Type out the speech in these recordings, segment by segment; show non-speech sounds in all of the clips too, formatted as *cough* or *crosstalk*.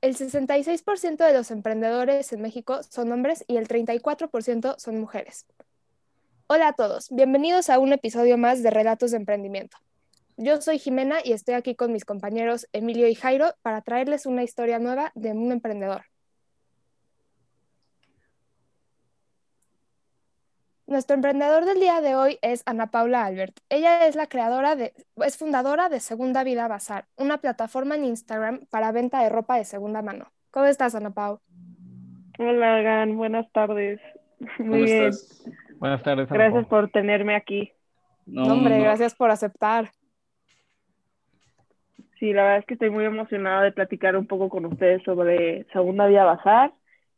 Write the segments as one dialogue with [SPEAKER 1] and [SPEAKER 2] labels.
[SPEAKER 1] el 66% de los emprendedores en México son hombres y el 34% son mujeres. Hola a todos, bienvenidos a un episodio más de Relatos de Emprendimiento. Yo soy Jimena y estoy aquí con mis compañeros Emilio y Jairo para traerles una historia nueva de un emprendedor. Nuestro emprendedor del día de hoy es Ana Paula Albert. Ella es la creadora de, es fundadora de Segunda Vida Bazar, una plataforma en Instagram para venta de ropa de segunda mano. ¿Cómo estás, Ana Paula?
[SPEAKER 2] Hola, Gan, buenas tardes. *laughs*
[SPEAKER 3] Muy bien. Buenas tardes.
[SPEAKER 2] Ana Gracias por tenerme aquí.
[SPEAKER 1] No, hombre, gracias por aceptar.
[SPEAKER 2] Sí, la verdad es que estoy muy emocionada de platicar un poco con ustedes sobre Segunda Vida Bazar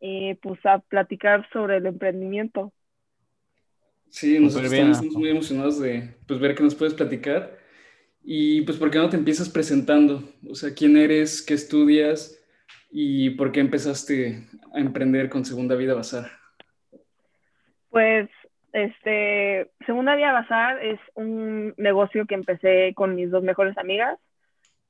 [SPEAKER 2] y pues a platicar sobre el emprendimiento.
[SPEAKER 3] Sí, nosotros estamos muy emocionados de pues, ver qué nos puedes platicar. Y pues, ¿por qué no te empiezas presentando? O sea, ¿quién eres? ¿Qué estudias? ¿Y por qué empezaste a emprender con Segunda Vida Bazar?
[SPEAKER 2] Pues, este, Segunda Vida Bazar es un negocio que empecé con mis dos mejores amigas.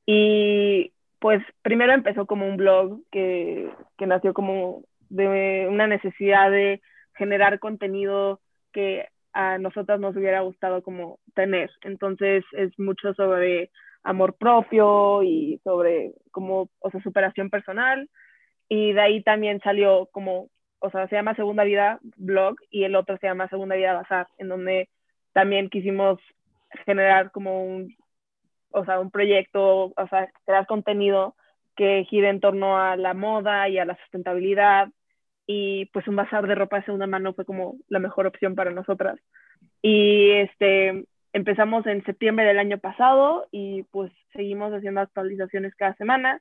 [SPEAKER 2] Y pues, primero empezó como un blog que, que nació como de una necesidad de generar contenido que a nosotras nos hubiera gustado como tener. Entonces es mucho sobre amor propio y sobre como, o sea, superación personal. Y de ahí también salió como, o sea, se llama Segunda Vida Blog y el otro se llama Segunda Vida Bazar, en donde también quisimos generar como un, o sea, un proyecto, o sea, crear contenido que gire en torno a la moda y a la sustentabilidad y pues un bazar de ropa de segunda mano fue como la mejor opción para nosotras. Y este, empezamos en septiembre del año pasado y pues seguimos haciendo actualizaciones cada semana.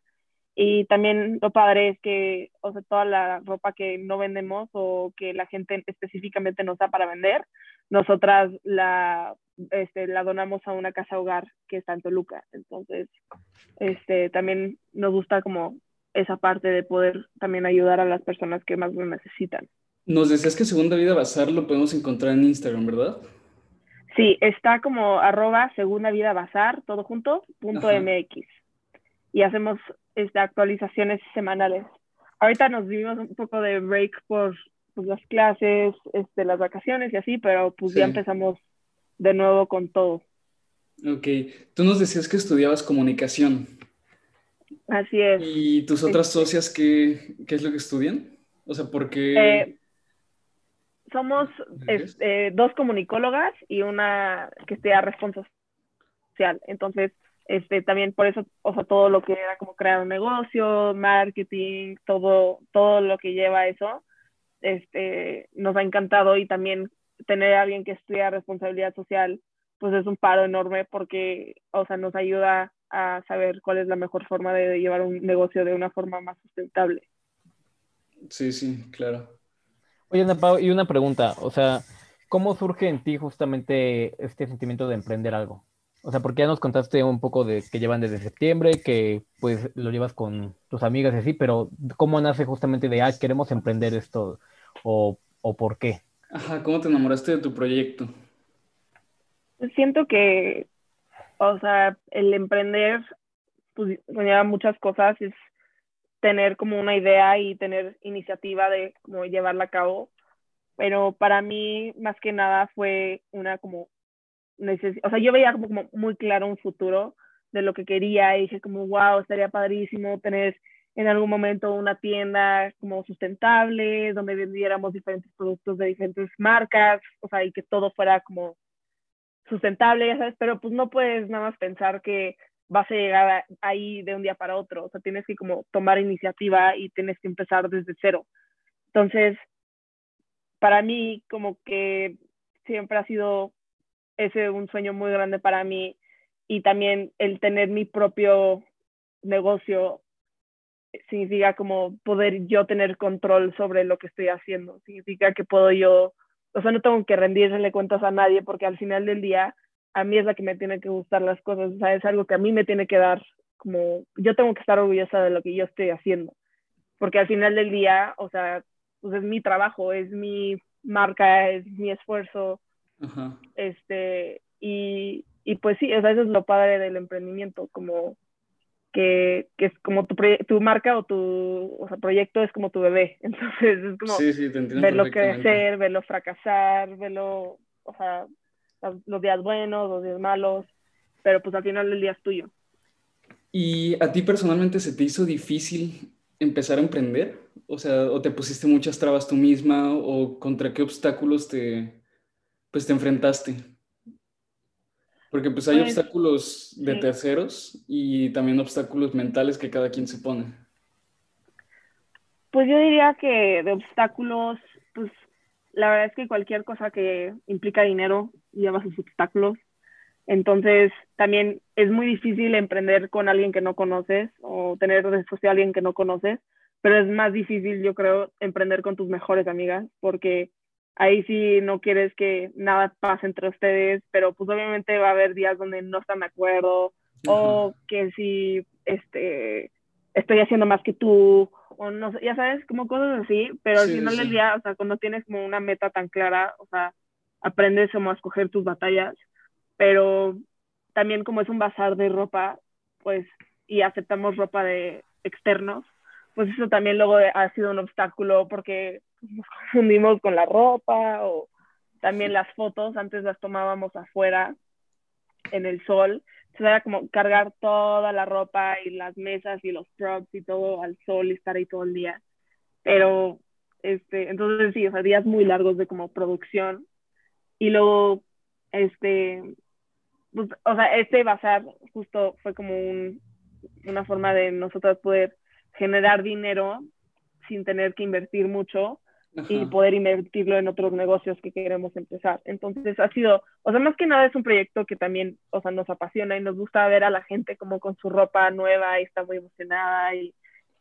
[SPEAKER 2] Y también lo padre es que, o sea, toda la ropa que no vendemos o que la gente específicamente nos da para vender, nosotras la, este, la donamos a una casa hogar que está en Toluca. Entonces, este, también nos gusta como esa parte de poder también ayudar a las personas que más lo necesitan.
[SPEAKER 3] Nos decías que Segunda Vida Bazar lo podemos encontrar en Instagram, ¿verdad?
[SPEAKER 2] Sí, está como arroba Segunda Vida Bazar, todo junto, punto MX. Y hacemos este, actualizaciones semanales. Ahorita nos vivimos un poco de break por pues, las clases, este, las vacaciones y así, pero pues ya empezamos de nuevo con todo.
[SPEAKER 3] Ok, tú nos decías que estudiabas comunicación.
[SPEAKER 2] Así es.
[SPEAKER 3] ¿Y tus otras socias qué, qué es lo que estudian? O sea, porque...
[SPEAKER 2] Eh, somos este, dos comunicólogas y una que estudia responsabilidad social. Entonces, este, también por eso, o sea, todo lo que era como crear un negocio, marketing, todo, todo lo que lleva eso, este, nos ha encantado y también tener a alguien que estudia responsabilidad social, pues es un paro enorme porque, o sea, nos ayuda a saber cuál es la mejor forma de llevar un negocio de una forma más sustentable.
[SPEAKER 3] Sí, sí, claro.
[SPEAKER 4] Oye, Pau, y una pregunta, o sea, ¿cómo surge en ti justamente este sentimiento de emprender algo? O sea, porque ya nos contaste un poco de que llevan desde septiembre, que pues lo llevas con tus amigas y así, pero ¿cómo nace justamente de, ah, queremos emprender esto? ¿O, o por qué?
[SPEAKER 3] Ajá, ¿cómo te enamoraste de tu proyecto?
[SPEAKER 2] Siento que o sea, el emprender pues, conlleva muchas cosas, es tener como una idea y tener iniciativa de como llevarla a cabo, pero para mí más que nada fue una como o sea, yo veía como, como muy claro un futuro de lo que quería y dije como, wow, estaría padrísimo tener en algún momento una tienda como sustentable, donde vendiéramos diferentes productos de diferentes marcas, o sea, y que todo fuera como sustentable, ya sabes, pero pues no puedes nada más pensar que vas a llegar ahí de un día para otro, o sea, tienes que como tomar iniciativa y tienes que empezar desde cero. Entonces, para mí como que siempre ha sido ese un sueño muy grande para mí y también el tener mi propio negocio significa como poder yo tener control sobre lo que estoy haciendo, significa que puedo yo o sea, no tengo que rendirle cuentas a nadie porque al final del día a mí es la que me tiene que gustar las cosas, o sea, es algo que a mí me tiene que dar como, yo tengo que estar orgullosa de lo que yo estoy haciendo, porque al final del día, o sea, pues es mi trabajo, es mi marca, es mi esfuerzo, este, y, y pues sí, o sea, eso es lo padre del emprendimiento, como que, que es como tu, tu marca o tu o sea, proyecto es como tu bebé. *laughs* Entonces es como verlo crecer, verlo fracasar, verlo, o sea, los días buenos, los días malos, pero pues al final el día es tuyo.
[SPEAKER 3] ¿Y a ti personalmente se te hizo difícil empezar a emprender? O sea, ¿o te pusiste muchas trabas tú misma o contra qué obstáculos te, pues, te enfrentaste? Porque pues hay pues, obstáculos de terceros y también obstáculos mentales que cada quien se pone.
[SPEAKER 2] Pues yo diría que de obstáculos, pues la verdad es que cualquier cosa que implica dinero lleva sus obstáculos. Entonces, también es muy difícil emprender con alguien que no conoces o tener redes sociales a alguien que no conoces, pero es más difícil, yo creo, emprender con tus mejores amigas, porque ahí sí no quieres que nada pase entre ustedes, pero pues obviamente va a haber días donde no están de acuerdo o que si este estoy haciendo más que tú o no ya sabes, como cosas así, pero al final del día, o sea, cuando tienes como una meta tan clara, o sea, aprendes como a escoger tus batallas, pero también como es un bazar de ropa, pues, y aceptamos ropa de externos, pues eso también luego ha sido un obstáculo porque *laughs* nos confundimos con la ropa o también las fotos, antes las tomábamos afuera en el sol, entonces era como cargar toda la ropa y las mesas y los props y todo al sol y estar ahí todo el día. Pero, este, entonces sí, o sea, días muy largos de como producción. Y luego, este, pues, o sea, este bazar justo fue como un, una forma de nosotros poder generar dinero sin tener que invertir mucho y poder invertirlo en otros negocios que queremos empezar. Entonces ha sido, o sea, más que nada es un proyecto que también, o sea, nos apasiona y nos gusta ver a la gente como con su ropa nueva y está muy emocionada y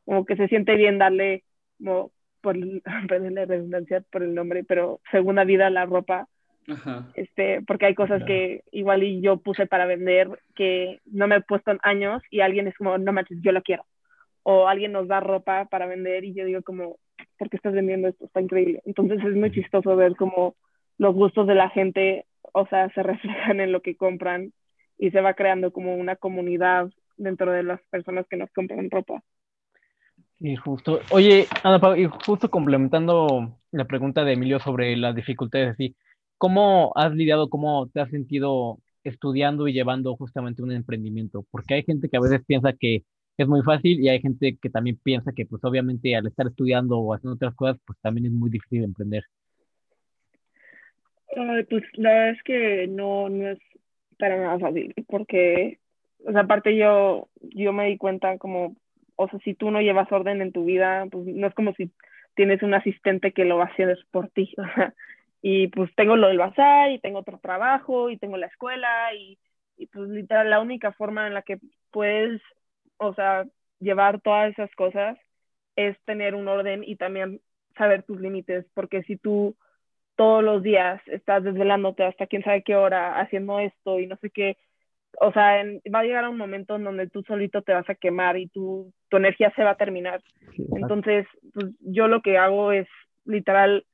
[SPEAKER 2] como que se siente bien darle, como, por *laughs* la redundancia por el nombre, pero segunda vida a la ropa. Este, porque hay cosas que igual y yo puse para vender que no me he puesto en años y alguien es como, no manches, yo lo quiero. O alguien nos da ropa para vender y yo digo como, porque estás vendiendo esto, está increíble. Entonces es muy chistoso ver cómo los gustos de la gente, o sea, se *laughs* reflejan en lo que compran y se va creando como una comunidad dentro de las personas que nos compran ropa.
[SPEAKER 4] Y justo, oye, Ana y justo complementando la pregunta de Emilio sobre las dificultades, así, ¿cómo has lidiado, cómo te has sentido estudiando y llevando justamente un emprendimiento? Porque hay gente que a veces piensa que es muy fácil y hay gente que también piensa que pues obviamente al estar estudiando o haciendo otras cosas pues también es muy difícil emprender.
[SPEAKER 2] pues la verdad es que no, no es para nada fácil porque, aparte yo, yo me di cuenta como, o sea, si tú no llevas orden en tu vida, pues no es como si tienes un asistente que lo va a hacer por ti, *laughs* o sea, y pues tengo lo del bazar y tengo otro trabajo y tengo la escuela y, y pues literal la única forma en la que puedes o sea, llevar todas esas cosas es tener un orden y también saber tus límites, porque si tú todos los días estás desvelándote hasta quién sabe qué hora haciendo esto y no sé qué, o sea, va a llegar un momento en donde tú solito te vas a quemar y tu, tu energía se va a terminar. Entonces, pues, yo lo que hago es literal,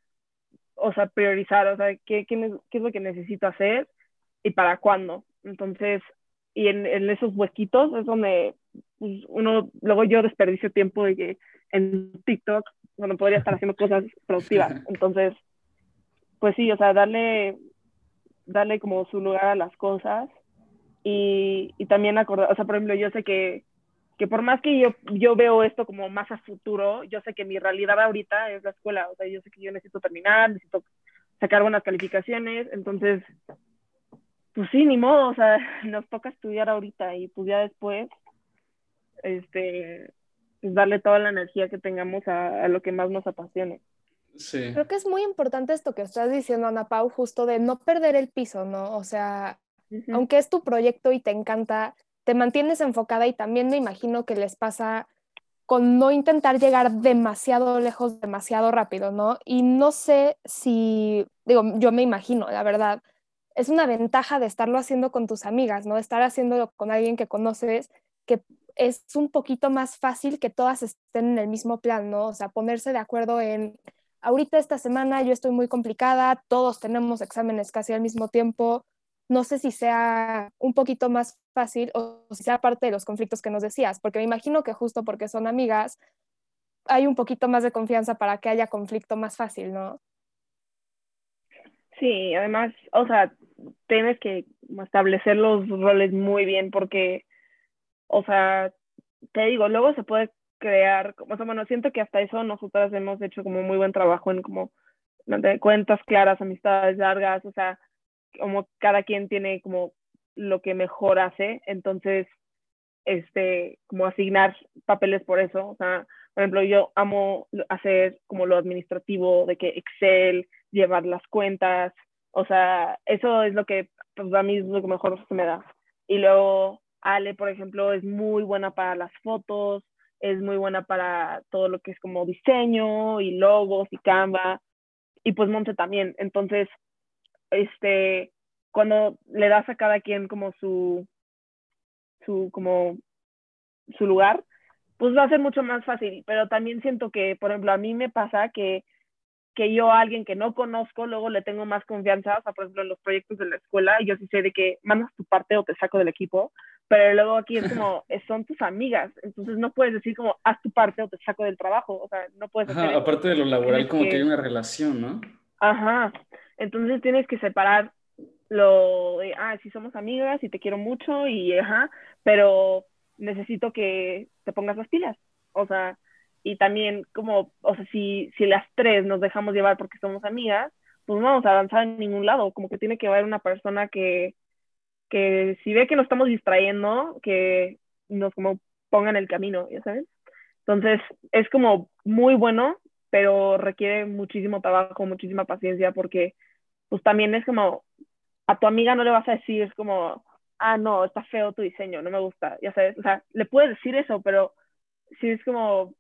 [SPEAKER 2] o sea, priorizar, o sea, qué, qué, qué es lo que necesito hacer y para cuándo. Entonces, y en, en esos huequitos es donde pues, uno, luego yo desperdicio tiempo de que en TikTok, cuando podría estar haciendo cosas productivas. *laughs* Entonces, pues sí, o sea, darle, darle como su lugar a las cosas y, y también acordar, o sea, por ejemplo, yo sé que, que por más que yo, yo veo esto como más a futuro, yo sé que mi realidad ahorita es la escuela, o sea, yo sé que yo necesito terminar, necesito sacar buenas calificaciones, entonces, pues sí, ni modo, o sea, *laughs* nos toca estudiar ahorita y pues ya después este, pues, darle toda la energía que tengamos a, lo que más nos apasione.
[SPEAKER 1] Sí. Creo que es muy importante esto que estás diciendo, Ana Pau, justo de no perder el piso, ¿no? O sea, aunque es tu proyecto y te encanta, te mantienes enfocada y también me imagino que les pasa con no intentar llegar demasiado lejos, demasiado rápido, ¿no? Y no sé si, digo, yo me imagino, la verdad, es una ventaja de estarlo haciendo con tus amigas, ¿no? Estar haciéndolo con alguien que conoces, que es un poquito más fácil que todas estén en el mismo plan, ¿no? O sea, ponerse de acuerdo en, ahorita esta semana yo estoy muy complicada, todos tenemos exámenes casi al mismo tiempo, no sé si sea un poquito más fácil o si sea parte de los conflictos que nos decías, porque me imagino que justo porque son amigas, hay un poquito más de confianza para que haya conflicto más fácil, ¿no?
[SPEAKER 2] Sí, además, o sea, tienes que establecer los roles muy bien porque, o sea, te digo, luego se puede crear, o sea, bueno, siento que hasta eso nosotras hemos hecho como muy buen trabajo en como mantener cuentas claras, amistades largas, o sea, como cada quien tiene como lo que mejor hace, entonces, este, como asignar papeles por eso, o sea, por ejemplo, yo amo hacer como lo administrativo de que Excel, llevar las cuentas, o sea, eso es lo que pues, a mí es lo que mejor se me da. Y luego Ale, por ejemplo, es muy buena para las fotos, es muy buena para todo lo que es como diseño y logos y Canva, y pues Monte también. Entonces, este, cuando le das a cada quien como su, su, como, su lugar, pues va a ser mucho más fácil. Pero también siento que, por ejemplo, a mí me pasa que, que yo a alguien que no conozco, luego le tengo más confianza, o sea, por ejemplo, en los proyectos de la escuela, yo sí sé de que mandas tu parte o te saco del equipo, pero luego aquí es como, *laughs* son tus amigas, entonces no puedes decir como, haz tu parte o te saco del trabajo, o sea, no puedes
[SPEAKER 3] Ajá, aparte de lo laboral, como que hay una relación, ¿no?
[SPEAKER 2] Ajá, entonces tienes que separar lo de, ah, sí somos amigas y te quiero mucho y ajá, pero necesito que te pongas las pilas. O sea, y también como, o sea, si, si las tres nos dejamos llevar porque somos amigas, pues no vamos a avanzar en ningún lado, como que tiene que haber una persona que, que si ve que nos estamos distrayendo, que nos como ponga en el camino, ya sabes. Entonces, es como muy bueno, pero requiere muchísimo trabajo, muchísima paciencia, porque pues también es como, a tu amiga no le vas a decir, es como, ah, no, está feo tu diseño, no me gusta, ya sabes, o sea, le puedes decir eso, pero sí es como,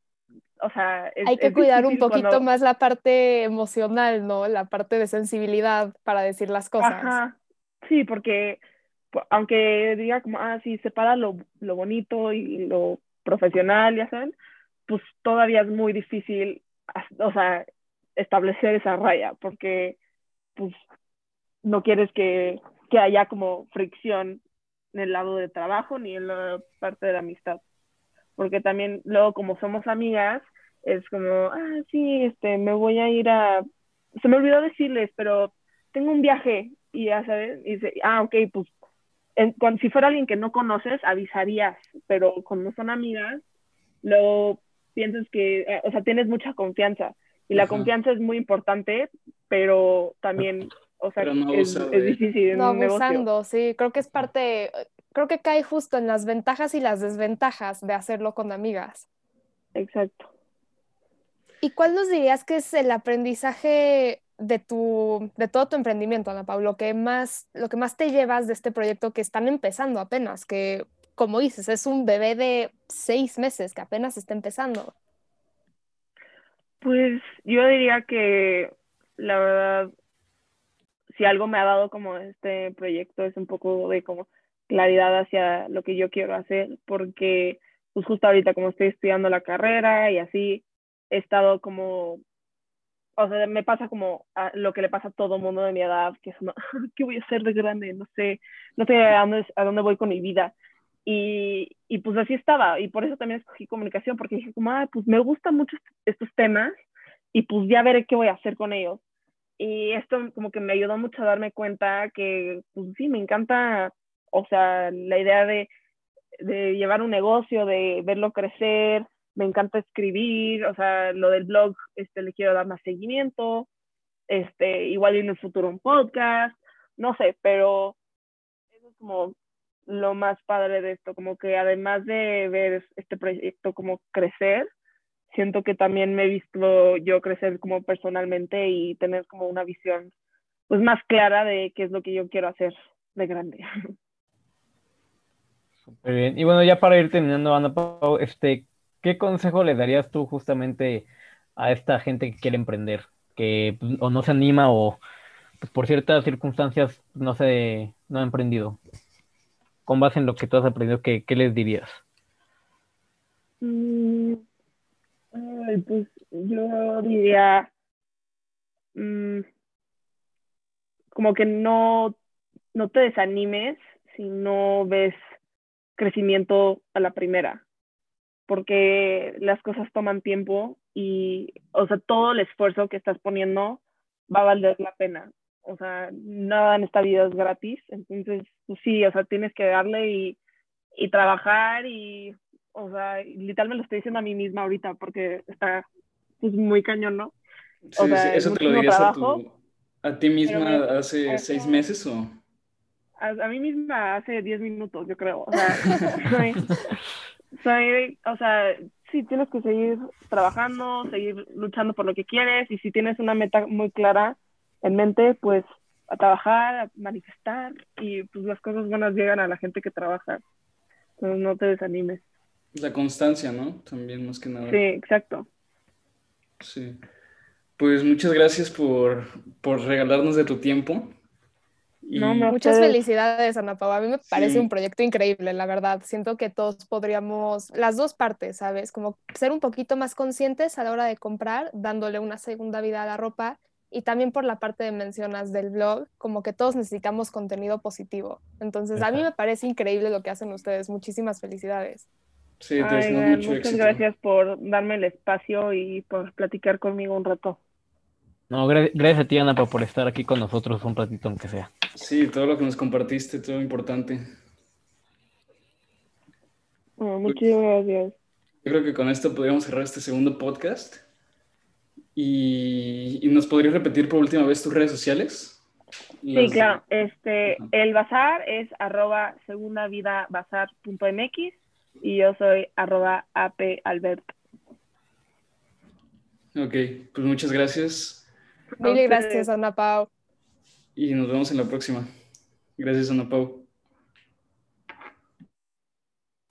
[SPEAKER 2] o sea...
[SPEAKER 1] Hay que cuidar un poquito más la parte emocional, ¿no? La parte de sensibilidad para decir las cosas. Ajá,
[SPEAKER 2] sí, porque aunque diga como, ah, sí, separa lo, lo bonito y lo profesional, ya saben, pues todavía es muy difícil, o sea, establecer esa raya, porque pues no quieres que, que haya como fricción en el lado de trabajo ni en la parte de la amistad. Porque también luego como somos amigas, es como, ah, sí, este, me voy a ir a... Se me olvidó decirles, pero tengo un viaje y ya sabes, y dice, ah, ok, pues cuando, si fuera alguien que no conoces, avisarías, pero cuando son amigas, luego piensas que, eh, o sea, tienes mucha confianza y la confianza es muy importante, pero también o sea, es, es, difícil.
[SPEAKER 1] no abusando, sí, creo que es parte, creo que cae justo en las ventajas y las desventajas de hacerlo con amigas.
[SPEAKER 2] Exacto.
[SPEAKER 1] ¿Y cuál nos dirías que es el aprendizaje de tu, de todo tu emprendimiento, Ana? Lo que más, lo que más te llevas de este proyecto que están empezando apenas, que como dices, es un bebé de seis meses que apenas está empezando.
[SPEAKER 2] Pues yo diría que la verdad si algo me ha dado como este proyecto es un poco de como claridad hacia lo que yo quiero hacer, porque pues justo ahorita como estoy estudiando la carrera y así, he estado como, o sea, me pasa como lo que le pasa a todo mundo de mi edad, que es como, ¿qué voy a hacer de grande? No sé, no sé a dónde, a dónde voy con mi vida. Y, y pues así estaba, y por eso también escogí comunicación, porque dije como, ah, pues me gustan mucho estos temas, y pues ya veré qué voy a hacer con ellos y esto como que me ayudó mucho a darme cuenta que, pues sí, me encanta, o sea, la idea de, de llevar un negocio, de verlo crecer, me encanta escribir, o sea, lo del blog, este, le quiero dar más seguimiento, este, igual en el futuro un podcast, no sé, pero eso es como lo más padre de esto, como que además de ver este proyecto como crecer, siento que también me he visto yo crecer como personalmente y tener como una visión pues más clara de qué es lo que yo quiero hacer de grande. *laughs*
[SPEAKER 4] Súper bien. Y bueno, ya para ir terminando, Ana Pau, este, ¿qué consejo le darías tú justamente a esta gente que quiere emprender? Que pues, o no se anima o pues, por ciertas circunstancias no se no ha emprendido. Con base en lo que tú has aprendido, ¿qué, qué les dirías?
[SPEAKER 2] Mm, pues yo diría mm, como que no, no te desanimes si no ves crecimiento a la primera, porque las cosas toman tiempo y, o sea, todo el esfuerzo que estás poniendo va a valer la pena. O sea, nada en esta vida es gratis, entonces, pues sí, o sea, tienes que darle y, y trabajar y, o sea, literal me lo estoy diciendo a mí misma ahorita porque está pues, muy cañón, ¿no?
[SPEAKER 3] O sea, ¿Eso te lo dirías a, a ti misma hace seis meses o...?
[SPEAKER 2] A, mí misma hace 10 minutos, yo creo. O sea, *laughs* soy, o sea, sí, tienes que seguir trabajando, seguir luchando por lo que quieres y si tienes una meta muy clara en mente, pues a trabajar, a manifestar y pues las cosas buenas llegan a la gente que trabaja. Entonces no te desanimes.
[SPEAKER 3] La constancia, ¿no? También más que nada.
[SPEAKER 2] Sí, exacto.
[SPEAKER 3] Sí. Pues muchas gracias por, por regalarnos de tu tiempo.
[SPEAKER 1] Muchas felicidades, Ana Pau. A mí me parece un proyecto increíble, la verdad. Siento que todos podríamos, las dos partes, ¿sabes? Como ser un poquito más conscientes a la hora de comprar, dándole una segunda vida a la ropa. Y también por la parte de mencionas del blog, como que todos necesitamos contenido positivo. Entonces, a mí me parece increíble lo que hacen ustedes. Muchísimas felicidades.
[SPEAKER 3] Sí, muchas
[SPEAKER 2] gracias por darme el espacio y por platicar conmigo un rato.
[SPEAKER 4] No, gracias a ti, Ana, por estar aquí con nosotros un ratito, aunque sea.
[SPEAKER 3] Sí, todo lo que nos compartiste, todo importante.
[SPEAKER 2] muchas gracias.
[SPEAKER 3] Yo creo que con esto podríamos cerrar este segundo podcast. Y, nos podrías repetir por última vez tus redes sociales.
[SPEAKER 2] Sí, claro. Este, el bazar es arroba segundavidabazar.mx y yo soy arroba apalbert.
[SPEAKER 3] Ok, pues muchas gracias.
[SPEAKER 1] Mil gracias, Ana Pau.
[SPEAKER 3] Y nos vemos en la próxima. Gracias, Ana Pau.